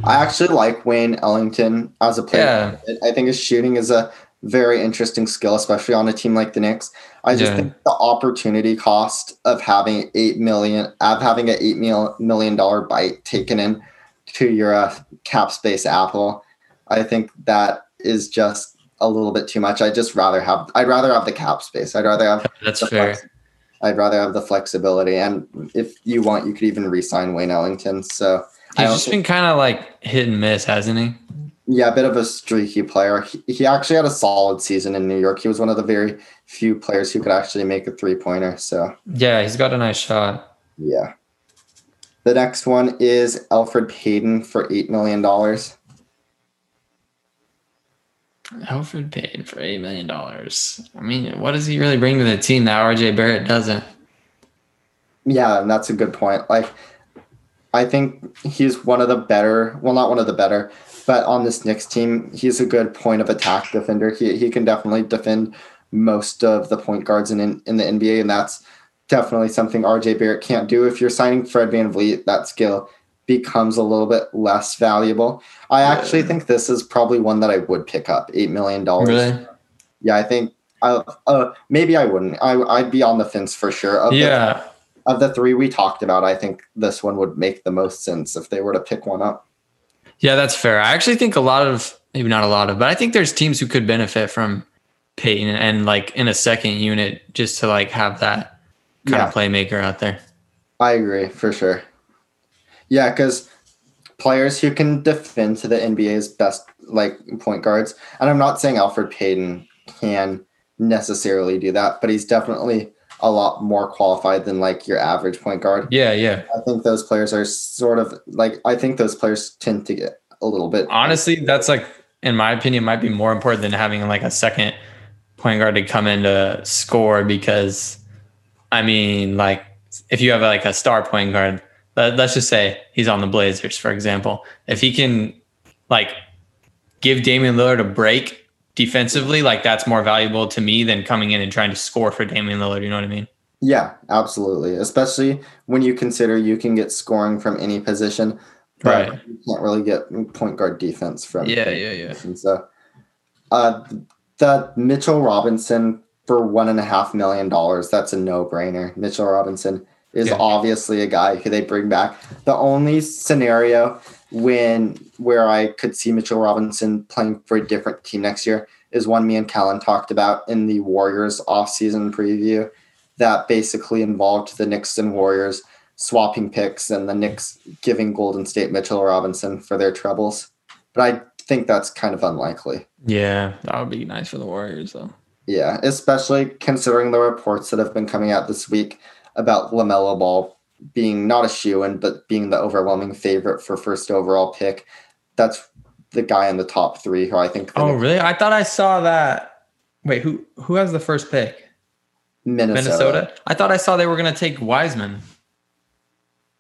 I actually like Wayne Ellington as a player. Yeah, I think his shooting is a very interesting skill, especially on a team like the Knicks. I just Yeah. think the opportunity cost of having eight million, of having an eight million dollar bite taken in to your uh, cap space Apple, I think that is just a little bit too much. I'd just rather have, I'd rather have the cap space. I'd rather have that's the fair. flex- I'd rather have the flexibility. And if you want, you could even re-sign Wayne Ellington. So I He's just been kind of like hit and miss, hasn't he? Yeah, a bit of a streaky player. He, he actually had a solid season in New York. He was one of the very few players who could actually make a three pointer. So, Yeah, he's got a nice shot. yeah. The next one is Elfrid Payton for $8 million. Alfred paid for eight million dollars. I mean, what does he really bring to the team that RJ Barrett doesn't? Yeah, and that's a good point. Like, I think he's one of the better, well, not one of the better, but on this Knicks team, he's a good point of attack defender. He, he can definitely defend most of the point guards in, in the NBA, and that's definitely something RJ Barrett can't do. If you're signing Fred VanVleet, that skill becomes a little bit less valuable. I actually think this is probably one that I would pick up $8 million. Really? Yeah, I think. I, uh, maybe I wouldn't. I, I'd be on the fence for sure. Of the- Yeah. Of the three we talked about, I think this one would make the most sense if they were to pick one up. Yeah, that's fair. I actually think a lot of maybe not a lot of, but I think there's teams who could benefit from Payton and like in a second unit just to like have that kind Yeah. of playmaker out there. I agree for sure. Yeah, because players who can defend to the NBA's best like point guards, and I'm not saying Elfrid Payton can necessarily do that, but he's definitely a lot more qualified than like your average point guard. Yeah, yeah. I think those players are sort of like I think those players tend to get a little bit Honestly, that's like in my opinion might be more important than having like a second point guard to come in to score because I mean like if you have like a star point guard, let, let's just say he's on the Blazers for example, if he can like give Damian Lillard a break defensively, like that's more valuable to me than coming in and trying to score for Damian Lillard. You know what I mean? Yeah, absolutely. Especially when you consider you can get scoring from any position, but Right. you can't really get point guard defense from. Yeah, yeah, yeah. And so, uh, the Mitchell Robinson for one and a half million dollars, that's a no brainer. Mitchell Robinson is Yeah. obviously a guy who they bring back. The only scenario when where I could see Mitchell Robinson playing for a different team next year is one me and Callan talked about in the Warriors offseason preview that basically involved the Knicks and Warriors swapping picks and the Knicks giving Golden State Mitchell Robinson for their troubles. But I think that's kind of unlikely. Yeah, that would be nice for the Warriors though. Yeah, especially considering the reports that have been coming out this week about LaMelo Ball being not a shoe in, but being the overwhelming favorite for first overall pick. That's the guy in the top three who I think. Oh, really? I thought I saw that. Wait, who who has the first pick? Minnesota. Minnesota. I thought I saw they were going to take Wiseman.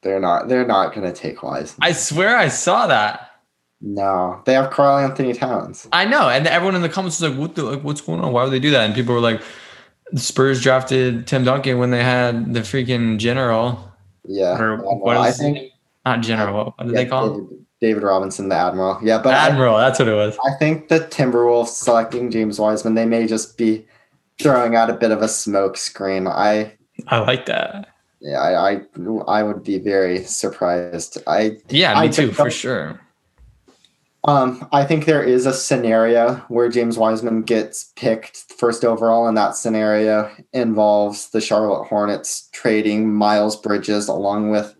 They're not. They're not going to take Wiseman. I swear I saw that. No, they have Karl-Anthony Towns. I know, and everyone in the comments was like, "What the? Like, what's going on? Why would they do that?" And people were like, "The Spurs drafted Tim Duncan when they had the freaking general, Yeah, or Admiral. what I is think not general? What did yeah, they call him? David, Robinson, the Admiral. Yeah, but I, Admiral. That's what it was. I think the Timberwolves selecting James Wiseman, they may just be throwing out a bit of a smoke screen. I I like that. yeah, I I, I would be very surprised. I Yeah, me I too, for sure. um I think there is a scenario where James Wiseman gets picked first overall, and that scenario involves the Charlotte Hornets trading Miles Bridges along with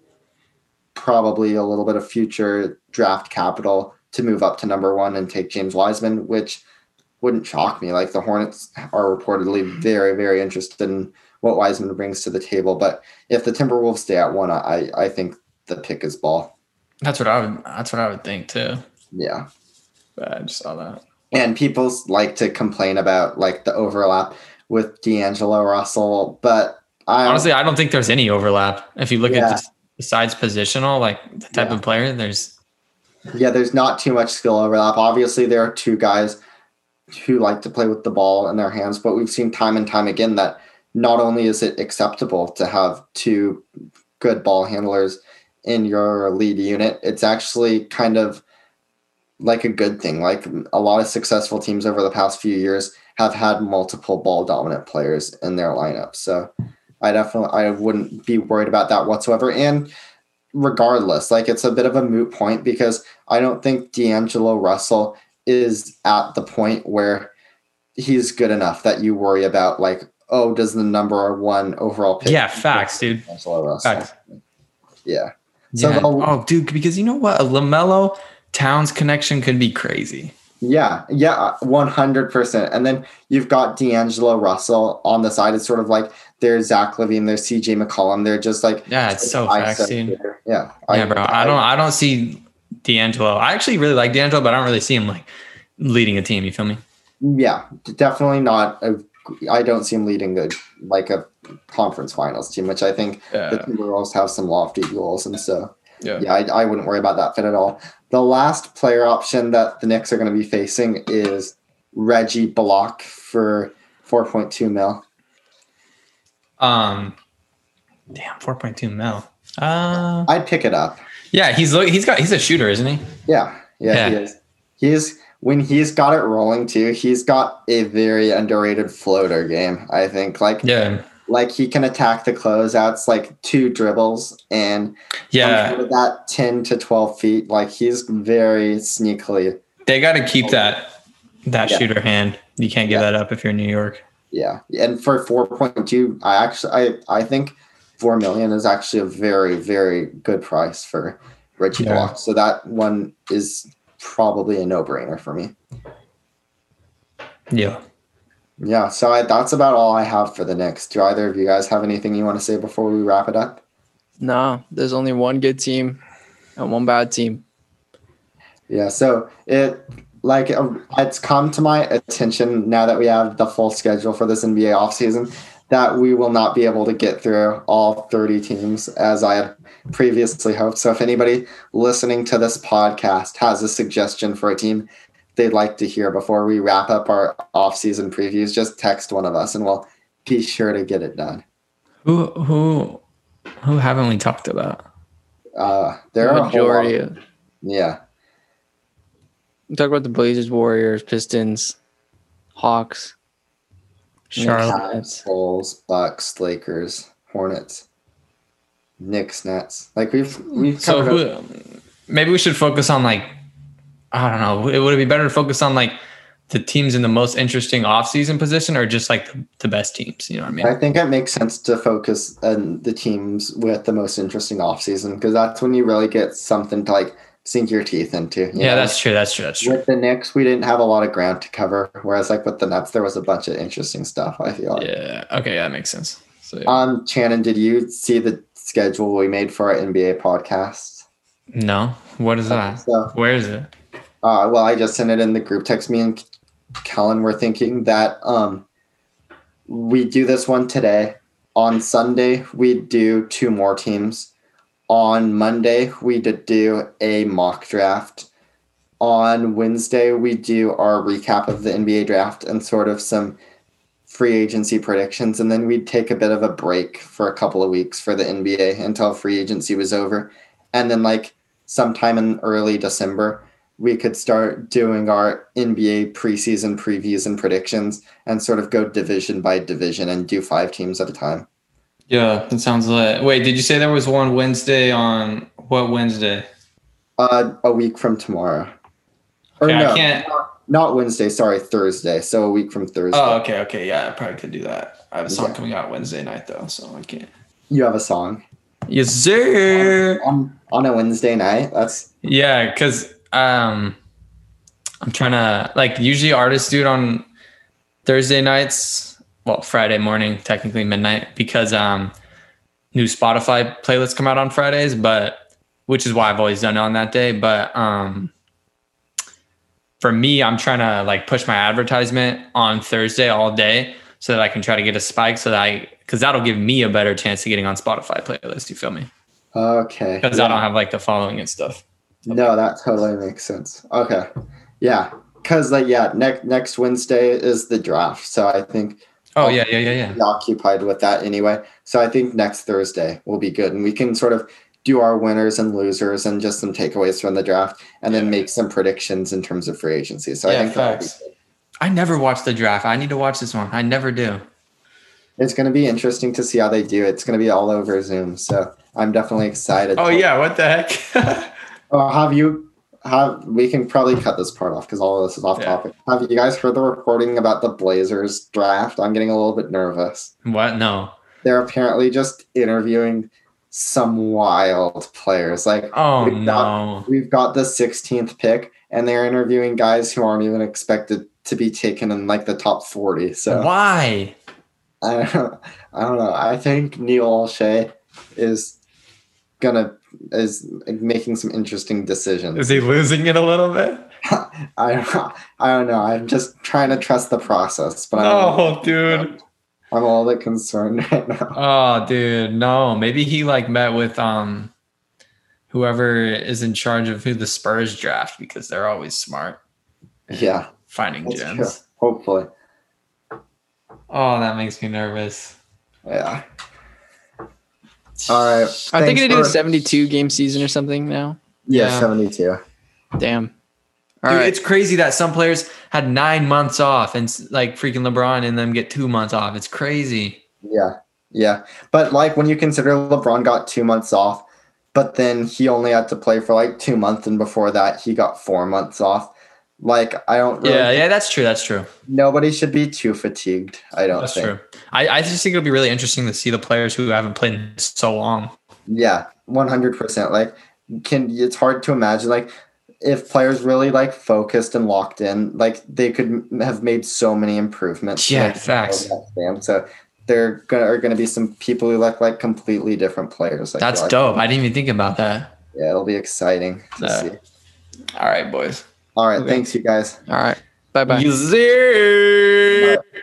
probably a little bit of future draft capital to move up to number one and take James Wiseman, which wouldn't shock me. Like the Hornets are reportedly very, very interested in what Wiseman brings to the table. But if the Timberwolves stay at one, I I think the pick is ball. That's what I would. That's what I would think too. Yeah. But I just saw that. And people like to complain about like the overlap with D'Angelo Russell, but I Honestly, I don't think there's any overlap. If you look Yeah. at besides positional, like the type Yeah. of player, there's Yeah, there's not too much skill overlap. Obviously, there are two guys who like to play with the ball in their hands, but we've seen time and time again that not only is it acceptable to have two good ball handlers in your lead unit, it's actually kind of like a good thing. Like a lot of successful teams over the past few years have had multiple ball dominant players in their lineup. So I definitely I wouldn't be worried about that whatsoever. And regardless, like it's a bit of a moot point because I don't think D'Angelo Russell is at the point where he's good enough that you worry about like, oh, does the number one overall pick yeah, facts, dude. D'Angelo Russell? Facts. Yeah. So yeah. Oh, dude, because you know what, a LaMelo Towns connection could be crazy. Yeah, yeah, one hundred percent. And then you've got D'Angelo Russell on the side. It's sort of like there's Zach LaVine, there's CJ McCollum. They're just like Yeah, it's so I facts, dude. here. Yeah, yeah, bro. I don't. I don't see D'Angelo. I actually really like D'Angelo, but I don't really see him like leading a team. You feel me? Yeah, definitely not. A, I don't see him leading the like a conference finals team, which I think the Timberwolves have some lofty goals, and so Yeah. yeah, I, I wouldn't worry about that fit at all. The last player option that the Knicks are going to be facing is Reggie Bullock for four point two mil. Um. Damn, four point two mil. Uh. I'd pick it up. Yeah, he's he's got he's a shooter, isn't he? Yeah, yeah, he Yeah. is. He's when he's got it rolling too. He's got a very underrated floater game. I think like Yeah. like he can attack the closeouts like two dribbles and Yeah. that ten to twelve feet. Like he's very sneakily. They got to keep that that Yeah. shooter hand. You can't give Yeah. that up if you're in New York. Yeah, and for four point two, I actually I I think four million is actually a very very good price for Richie Yeah. Bullock. So that one is probably a no brainer for me. Yeah. Yeah, so I, that's about all I have for the Knicks. Do either of you guys have anything you want to say before we wrap it up? No, there's only one good team and one bad team. Yeah, so it like uh, it's come to my attention now that we have the full schedule for this NBA offseason that we will not be able to get through all 30 teams as I had previously hoped. So if anybody listening to this podcast has a suggestion for a team they'd like to hear before we wrap up our offseason previews, just text one of us and we'll be sure to get it done. Who who who haven't we talked about? Uh, there the are a whole majority. Of, yeah. We talk about the Blazers, Warriors, Pistons, Hawks. Charlotte. Cavs, Bulls, Bucks, Lakers, Hornets, Knicks, Nets. Like we've we've So covered. who, maybe we should focus on like I don't know. It would it be better to focus on like the teams in the most interesting offseason position or just like the, the best teams? You know what I mean? I think it makes sense to focus on the teams with the most interesting offseason because that's when you really get something to like sink your teeth into. you Yeah, know? that's true. That's true. That's true. with the Knicks, we didn't have a lot of ground to cover. Whereas like with the Nets, there was a bunch of interesting stuff. I feel like. Yeah. Okay. Yeah, That makes sense. So yeah. Um, Shannon, did you see the schedule we made for our NBA podcast? no. What is that? So, Where is it? uh, well, I just sent it in the group text. Me and Kellen were thinking that um, we do this one today. On Sunday, we do two more teams. On Monday, we did do a mock draft. On Wednesday, we do our recap of the NBA draft and sort of some free agency predictions. And then we'd take a bit of a break for a couple of weeks for the NBA until free agency was over. And then, like, sometime in early December, we could start doing our NBA preseason previews and predictions and sort of go division by division and do five teams at a time. Yeah, that sounds lit. Wait, did you say there was one Wednesday on what Wednesday? Uh, a week from tomorrow. Or Okay, no, I can't. not Wednesday. Sorry, Thursday. So a week from Thursday. Oh, okay, okay, yeah, I probably could do that. I have a song Yeah. coming out Wednesday night though, so I can't. You have a song Yes, sir. on on a Wednesday night. That's Yeah, because um, I'm trying to like usually artists do it on Thursday nights. Well, Friday morning, technically midnight, because um, new Spotify playlists come out on Fridays, but which is why I've always done it on that day. But um, for me, I'm trying to like push my advertisement on Thursday all day so that I can try to get a spike so that I because that'll give me a better chance of getting on Spotify playlist. You feel me? okay. Because I don't have like the following and stuff. No, that totally makes sense. Okay. Yeah. Cause like yeah, next next Wednesday is the draft. So I think Oh yeah, yeah, yeah, yeah. occupied with that anyway. So I think next Thursday will be good. And we can sort of do our winners and losers and just some takeaways from the draft and then make some predictions in terms of free agency. So Yeah, I think facts. I never watched the draft. I need to watch this one. I never do. it's gonna be interesting to see how they do. It's gonna be all over Zoom. So I'm definitely excited. Oh yeah, what the heck? Uh, have you have we can probably cut this part off because all of this is off Yeah. topic. Have you guys heard the reporting about the Blazers draft? I'm getting a little bit nervous. what? No. They're apparently just interviewing some wild players. Like Oh We've got- no. we've got the 16th pick, and they're interviewing guys who aren't even expected to be taken in like the top 40. So Why? I don't, I don't know. I think Neil Olshey is gonna is making some interesting decisions. Is he losing it a little bit? I don't, I don't know. I'm just trying to trust the process, but I'm, No, dude. I'm all bit concerned right now. Oh, dude. No. Maybe he like met with um whoever is in charge of who the Spurs draft because they're always smart Yeah, finding that's true. gems. Hopefully, Oh, that makes me nervous. yeah. All right. Are they going to do a 72 game season or something now? Yeah, Yeah. 72. Damn. All Dude, right. it's crazy that some players had nine months off and like freaking LeBron and them get two months off. It's crazy. Yeah, yeah. But like when you consider LeBron got two months off, but then he only had to play for like two months, and before that he got four months off. Like I don't. Really Yeah, yeah, that's true. That's true. Nobody should be too fatigued. I don't That's think. true. I, I just think it'll be really interesting to see the players who haven't played in so long. Yeah, one hundred percent. Like, can it's hard to imagine like if players really like focused and locked in, like they could m- have made so many improvements. Yeah, like, facts. Damn. So there gonna, are going to be some people who look like completely different players. Like, That's like, dope. I didn't even think about that. Yeah, it'll be exciting to Yeah. see. All right, boys. All right, Okay. thanks, you guys. All right. Bye bye. You zero. Bye.